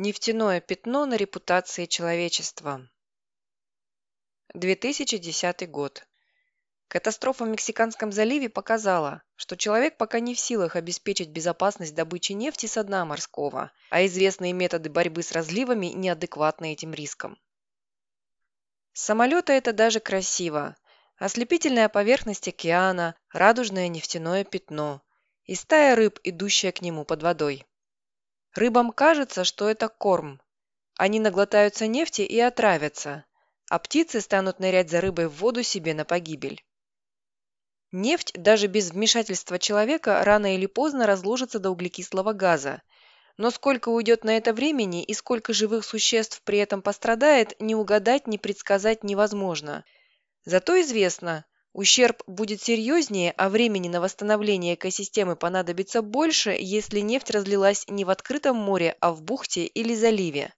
Нефтяное пятно на репутации человечества. 2010 год. Катастрофа в Мексиканском заливе показала, что человек пока не в силах обеспечить безопасность добычи нефти со дна морского, а известные методы борьбы с разливами неадекватны этим рискам. Самолета это даже красиво. Ослепительная поверхность океана, радужное нефтяное пятно и стая рыб, идущая к нему под водой. Рыбам кажется, что это корм. Они наглотаются нефти и отравятся, а птицы станут нырять за рыбой в воду себе на погибель. Нефть, даже без вмешательства человека, рано или поздно разложится до углекислого газа. Но сколько уйдет на это времени и сколько живых существ при этом пострадает, не угадать, не предсказать невозможно. Зато известно, Ущерб будет серьезнее, а времени на восстановление экосистемы понадобится больше, если нефть разлилась не в открытом море, а в бухте или заливе.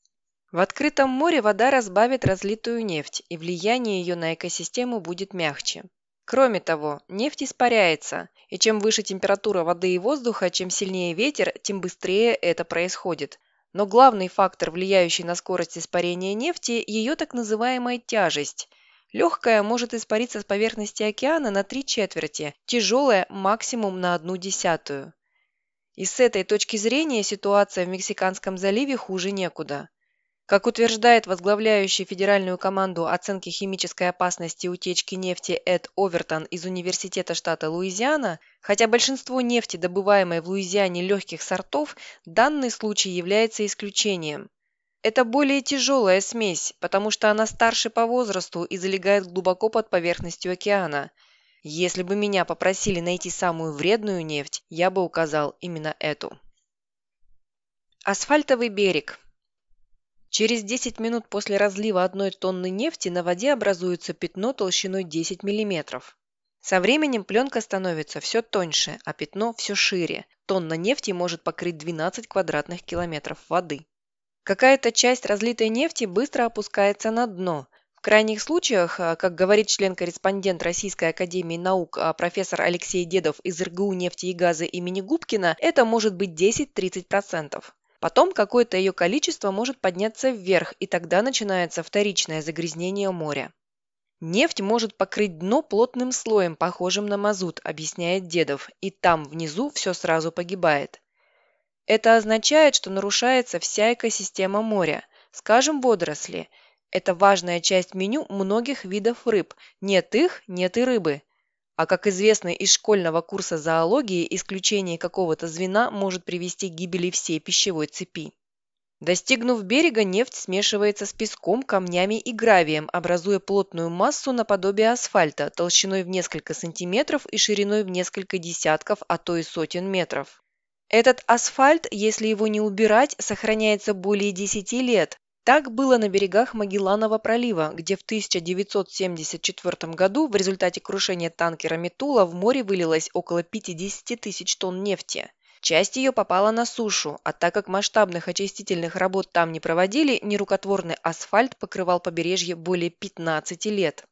В открытом море вода разбавит разлитую нефть, и влияние ее на экосистему будет мягче. Кроме того, нефть испаряется, и чем выше температура воды и воздуха, чем сильнее ветер, тем быстрее это происходит. Но главный фактор, влияющий на скорость испарения нефти – ее так называемая тяжесть – Легкая может испариться с поверхности океана на три четверти, тяжелая – максимум на одну десятую. И с этой точки зрения ситуация в Мексиканском заливе хуже некуда. Как утверждает возглавляющий федеральную команду оценки химической опасности утечки нефти Эд Овертон из Университета штата Луизиана, хотя большинство нефти, добываемой в Луизиане легких сортов, данный случай является исключением. Это более тяжелая смесь, потому что она старше по возрасту и залегает глубоко под поверхностью океана. Если бы меня попросили найти самую вредную нефть, я бы указал именно эту. Асфальтовый берег. Через 10 минут после разлива одной тонны нефти на воде образуется пятно толщиной 10 мм. Со временем пленка становится все тоньше, а пятно все шире. Тонна нефти может покрыть 12 квадратных километров воды. Какая-то часть разлитой нефти быстро опускается на дно. В крайних случаях, а, как говорит член-корреспондент Российской академии наук а, профессор Алексей Дедов из РГУ нефти и газа имени Губкина, это может быть 10-30%. Потом какое-то ее количество может подняться вверх, и тогда начинается вторичное загрязнение моря. Нефть может покрыть дно плотным слоем, похожим на мазут, объясняет Дедов, и там внизу все сразу погибает. Это означает, что нарушается вся экосистема моря. Скажем, водоросли. Это важная часть меню многих видов рыб. Нет их, нет и рыбы. А как известно из школьного курса зоологии, исключение какого-то звена может привести к гибели всей пищевой цепи. Достигнув берега, нефть смешивается с песком, камнями и гравием, образуя плотную массу наподобие асфальта толщиной в несколько сантиметров и шириной в несколько десятков, а то и сотен метров. Этот асфальт, если его не убирать, сохраняется более 10 лет. Так было на берегах Магелланова пролива, где в 1974 году в результате крушения танкера «Метула» в море вылилось около 50 тысяч тонн нефти. Часть ее попала на сушу, а так как масштабных очистительных работ там не проводили, нерукотворный асфальт покрывал побережье более 15 лет.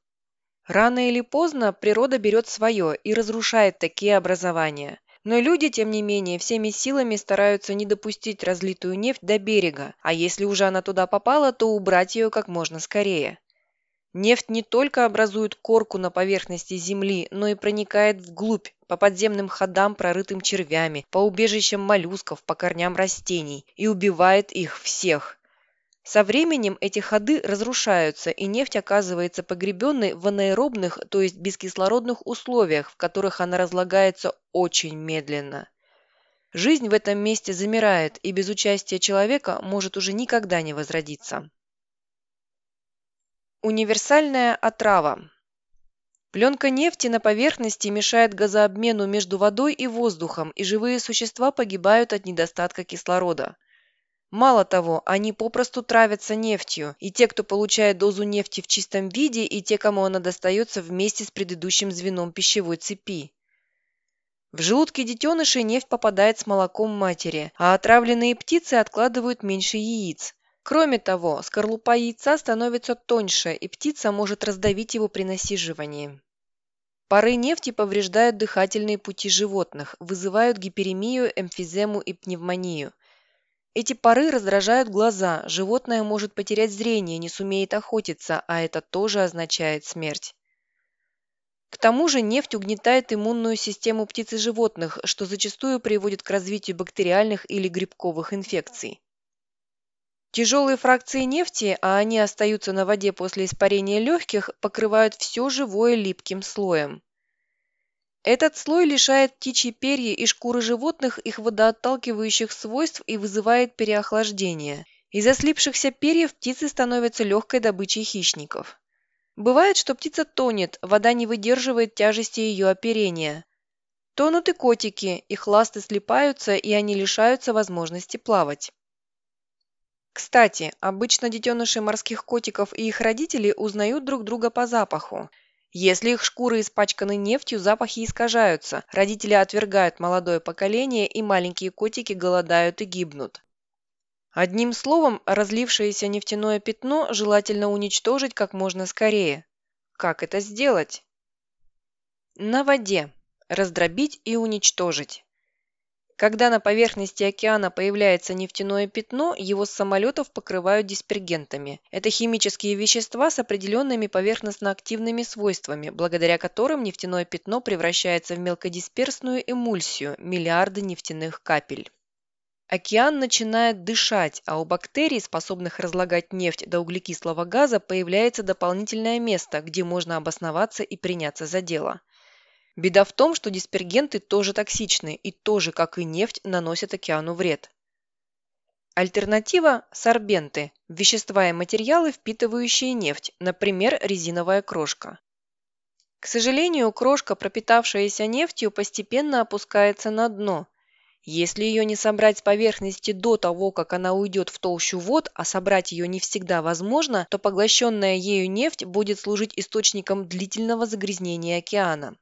Рано или поздно природа берет свое и разрушает такие образования. Но люди, тем не менее, всеми силами стараются не допустить разлитую нефть до берега, а если уже она туда попала, то убрать ее как можно скорее. Нефть не только образует корку на поверхности Земли, но и проникает вглубь, по подземным ходам, прорытым червями, по убежищам моллюсков, по корням растений, и убивает их всех. Со временем эти ходы разрушаются, и нефть оказывается погребенной в анаэробных, то есть бескислородных условиях, в которых она разлагается очень медленно. Жизнь в этом месте замирает, и без участия человека может уже никогда не возродиться. Универсальная отрава. Пленка нефти на поверхности мешает газообмену между водой и воздухом, и живые существа погибают от недостатка кислорода. Мало того, они попросту травятся нефтью, и те, кто получает дозу нефти в чистом виде, и те, кому она достается вместе с предыдущим звеном пищевой цепи. В желудке детенышей нефть попадает с молоком матери, а отравленные птицы откладывают меньше яиц. Кроме того, скорлупа яйца становится тоньше, и птица может раздавить его при насиживании. Пары нефти повреждают дыхательные пути животных, вызывают гиперемию, эмфизему и пневмонию. Эти пары раздражают глаза, животное может потерять зрение, не сумеет охотиться, а это тоже означает смерть. К тому же нефть угнетает иммунную систему птиц и животных, что зачастую приводит к развитию бактериальных или грибковых инфекций. Тяжелые фракции нефти, а они остаются на воде после испарения легких, покрывают все живое липким слоем. Этот слой лишает птичьи перья и шкуры животных их водоотталкивающих свойств и вызывает переохлаждение. Из-за слипшихся перьев птицы становятся легкой добычей хищников. Бывает, что птица тонет, вода не выдерживает тяжести ее оперения. Тонут и котики, их ласты слипаются, и они лишаются возможности плавать. Кстати, обычно детеныши морских котиков и их родители узнают друг друга по запаху. Если их шкуры испачканы нефтью, запахи искажаются, родители отвергают молодое поколение, и маленькие котики голодают и гибнут. Одним словом, разлившееся нефтяное пятно желательно уничтожить как можно скорее. Как это сделать? На воде. Раздробить и уничтожить. Когда на поверхности океана появляется нефтяное пятно, его с самолетов покрывают диспергентами. Это химические вещества с определенными поверхностно-активными свойствами, благодаря которым нефтяное пятно превращается в мелкодисперсную эмульсию – миллиарды нефтяных капель. Океан начинает дышать, а у бактерий, способных разлагать нефть до углекислого газа, появляется дополнительное место, где можно обосноваться и приняться за дело. Беда в том, что диспергенты тоже токсичны и тоже, как и нефть, наносят океану вред. Альтернатива – сорбенты – вещества и материалы, впитывающие нефть, например, резиновая крошка. К сожалению, крошка, пропитавшаяся нефтью, постепенно опускается на дно. Если ее не собрать с поверхности до того, как она уйдет в толщу вод, а собрать ее не всегда возможно, то поглощенная ею нефть будет служить источником длительного загрязнения океана.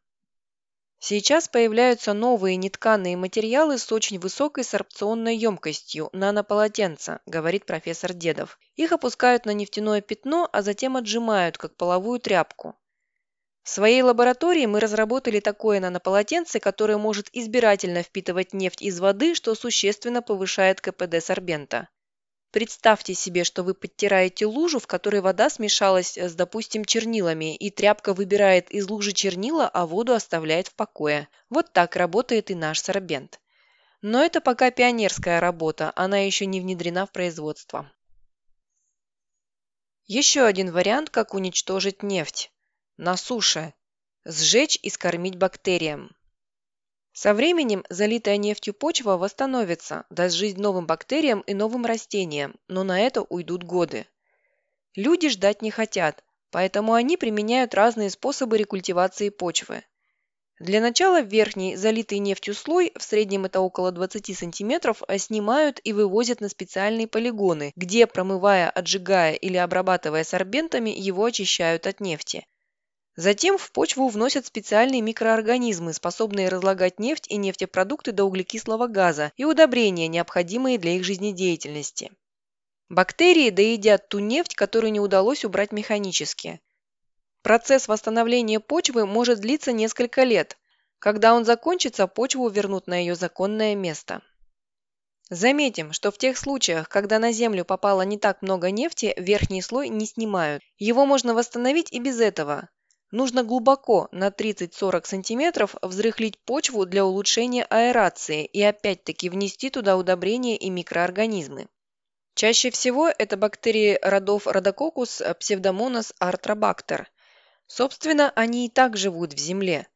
Сейчас появляются новые нетканые материалы с очень высокой сорбционной емкостью – нанополотенца, говорит профессор Дедов. Их опускают на нефтяное пятно, а затем отжимают, как половую тряпку. В своей лаборатории мы разработали такое нанополотенце, которое может избирательно впитывать нефть из воды, что существенно повышает КПД сорбента. Представьте себе, что вы подтираете лужу, в которой вода смешалась с, допустим, чернилами, и тряпка выбирает из лужи чернила, а воду оставляет в покое. Вот так работает и наш сорбент. Но это пока пионерская работа, она еще не внедрена в производство. Еще один вариант, как уничтожить нефть. На суше. Сжечь и скормить бактериям. Со временем залитая нефтью почва восстановится, даст жизнь новым бактериям и новым растениям, но на это уйдут годы. Люди ждать не хотят, поэтому они применяют разные способы рекультивации почвы. Для начала верхний, залитый нефтью слой, в среднем это около 20 см, снимают и вывозят на специальные полигоны, где, промывая, отжигая или обрабатывая сорбентами, его очищают от нефти. Затем в почву вносят специальные микроорганизмы, способные разлагать нефть и нефтепродукты до углекислого газа, и удобрения, необходимые для их жизнедеятельности. Бактерии доедят ту нефть, которую не удалось убрать механически. Процесс восстановления почвы может длиться несколько лет. Когда он закончится, почву вернут на ее законное место. Заметим, что в тех случаях, когда на Землю попало не так много нефти, верхний слой не снимают. Его можно восстановить и без этого. Нужно глубоко, на 30-40 см, взрыхлить почву для улучшения аэрации и опять-таки внести туда удобрения и микроорганизмы. Чаще всего это бактерии родов Rhodococcus, Pseudomonas artrobacter. Собственно, они и так живут в земле.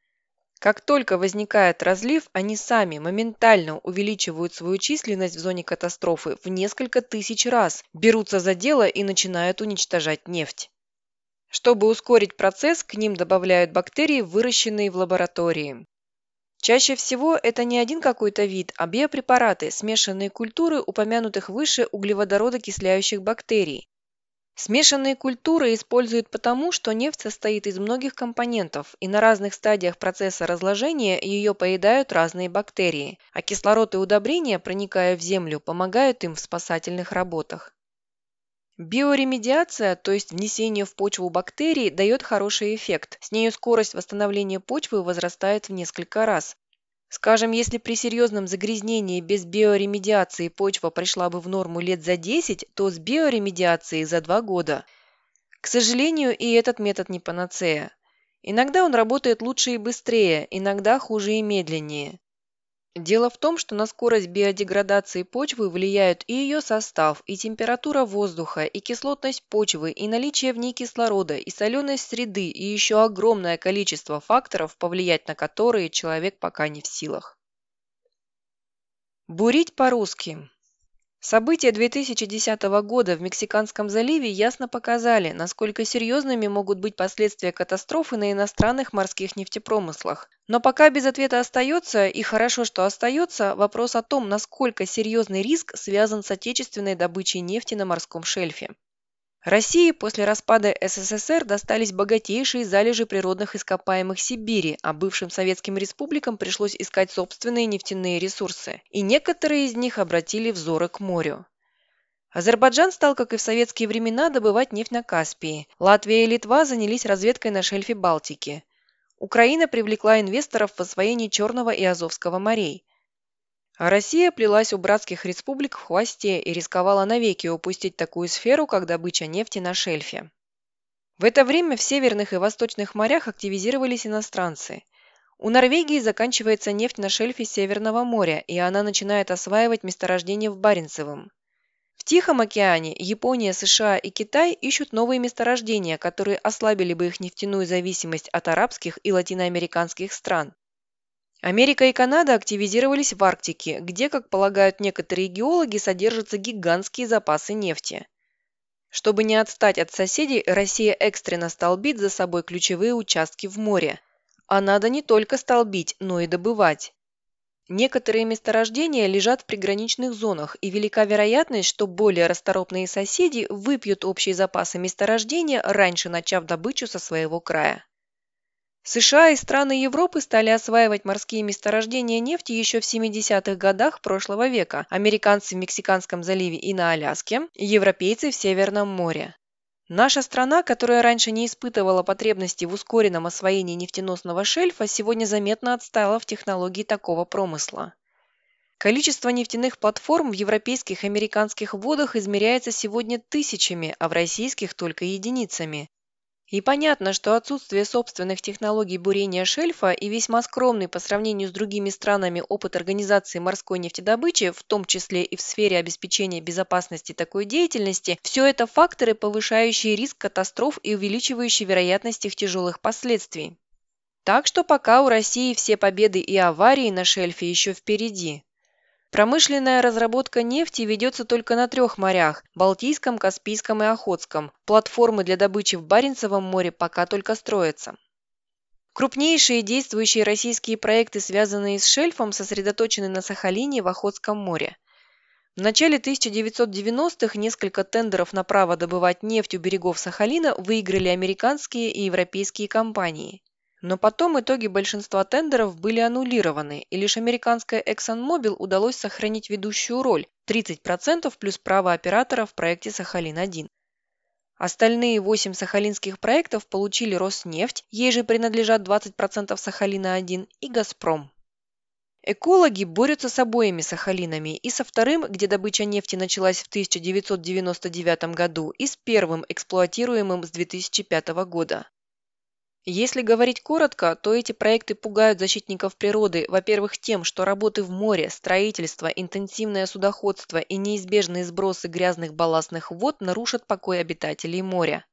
Как только возникает разлив, они сами моментально увеличивают свою численность в зоне катастрофы в несколько тысяч раз, берутся за дело и начинают уничтожать нефть. Чтобы ускорить процесс, к ним добавляют бактерии, выращенные в лаборатории. Чаще всего это не один какой-то вид, а биопрепараты, смешанные культуры упомянутых выше углеводородокисляющих бактерий. Смешанные культуры используют потому, что нефть состоит из многих компонентов, и на разных стадиях процесса разложения ее поедают разные бактерии, а кислород и удобрения, проникая в землю, помогают им в спасательных работах. Биоремедиация, то есть внесение в почву бактерий, дает хороший эффект. С нею скорость восстановления почвы возрастает в несколько раз. Скажем, если при серьезном загрязнении без биоремедиации почва пришла бы в норму лет за 10, то с биоремедиацией за 2 года. К сожалению, и этот метод не панацея. Иногда он работает лучше и быстрее, иногда хуже и медленнее. Дело в том, что на скорость биодеградации почвы влияют и ее состав, и температура воздуха, и кислотность почвы, и наличие в ней кислорода, и соленость среды, и еще огромное количество факторов, повлиять на которые человек пока не в силах. Бурить по-русски. События 2010 года в Мексиканском заливе ясно показали, насколько серьезными могут быть последствия катастрофы на иностранных морских нефтепромыслах. Но пока без ответа остается, и хорошо, что остается, вопрос о том, насколько серьезный риск связан с отечественной добычей нефти на морском шельфе. России после распада СССР достались богатейшие залежи природных ископаемых Сибири, а бывшим советским республикам пришлось искать собственные нефтяные ресурсы, и некоторые из них обратили взоры к морю. Азербайджан стал, как и в советские времена, добывать нефть на Каспии. Латвия и Литва занялись разведкой на шельфе Балтики. Украина привлекла инвесторов в освоении Черного и Азовского морей. А Россия плелась у братских республик в хвосте и рисковала навеки упустить такую сферу, как добыча нефти на шельфе. В это время в северных и восточных морях активизировались иностранцы. У Норвегии заканчивается нефть на шельфе Северного моря, и она начинает осваивать месторождения в Баренцевом. В Тихом океане Япония, США и Китай ищут новые месторождения, которые ослабили бы их нефтяную зависимость от арабских и латиноамериканских стран. Америка и Канада активизировались в Арктике, где, как полагают некоторые геологи, содержатся гигантские запасы нефти. Чтобы не отстать от соседей, Россия экстренно столбит за собой ключевые участки в море. А надо не только столбить, но и добывать. Некоторые месторождения лежат в приграничных зонах, и велика вероятность, что более расторопные соседи выпьют общие запасы месторождения, раньше начав добычу со своего края. США и страны Европы стали осваивать морские месторождения нефти еще в 70-х годах прошлого века, американцы в Мексиканском заливе и на Аляске, европейцы в Северном море. Наша страна, которая раньше не испытывала потребности в ускоренном освоении нефтеносного шельфа, сегодня заметно отстала в технологии такого промысла. Количество нефтяных платформ в европейских и американских водах измеряется сегодня тысячами, а в российских только единицами. И понятно, что отсутствие собственных технологий бурения шельфа и весьма скромный по сравнению с другими странами опыт организации морской нефтедобычи, в том числе и в сфере обеспечения безопасности такой деятельности, все это факторы, повышающие риск катастроф и увеличивающие вероятность их тяжелых последствий. Так что пока у России все победы и аварии на шельфе еще впереди. Промышленная разработка нефти ведется только на трех морях – Балтийском, Каспийском и Охотском. Платформы для добычи в Баренцевом море пока только строятся. Крупнейшие действующие российские проекты, связанные с шельфом, сосредоточены на Сахалине в Охотском море. В начале 1990-х несколько тендеров на право добывать нефть у берегов Сахалина выиграли американские и европейские компании. Но потом итоги большинства тендеров были аннулированы, и лишь американская ExxonMobil удалось сохранить ведущую роль – 30% плюс право оператора в проекте «Сахалин-1». Остальные 8 сахалинских проектов получили Роснефть, ей же принадлежат 20% Сахалина-1 и «Газпром». Экологи борются с обоими Сахалинами, и со вторым, где добыча нефти началась в 1999 году, и с первым, эксплуатируемым с 2005 года. Если говорить коротко, то эти проекты пугают защитников природы, во-первых, тем, что работы в море, строительство, интенсивное судоходство и неизбежные сбросы грязных балластных вод нарушат покой обитателей моря.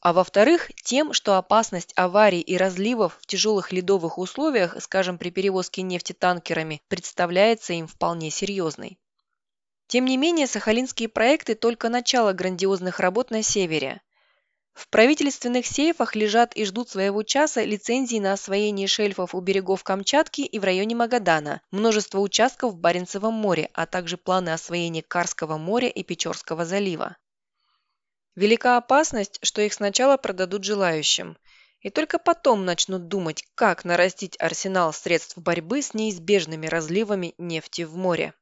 А во-вторых, тем, что опасность аварий и разливов в тяжелых ледовых условиях, скажем, при перевозке нефти танкерами, представляется им вполне серьезной. Тем не менее, сахалинские проекты – только начало грандиозных работ на севере – в правительственных сейфах лежат и ждут своего часа лицензии на освоение шельфов у берегов Камчатки и в районе Магадана, множество участков в Баренцевом море, а также планы освоения Карского моря и Печорского залива. Велика опасность, что их сначала продадут желающим, и только потом начнут думать, как нарастить арсенал средств борьбы с неизбежными разливами нефти в море.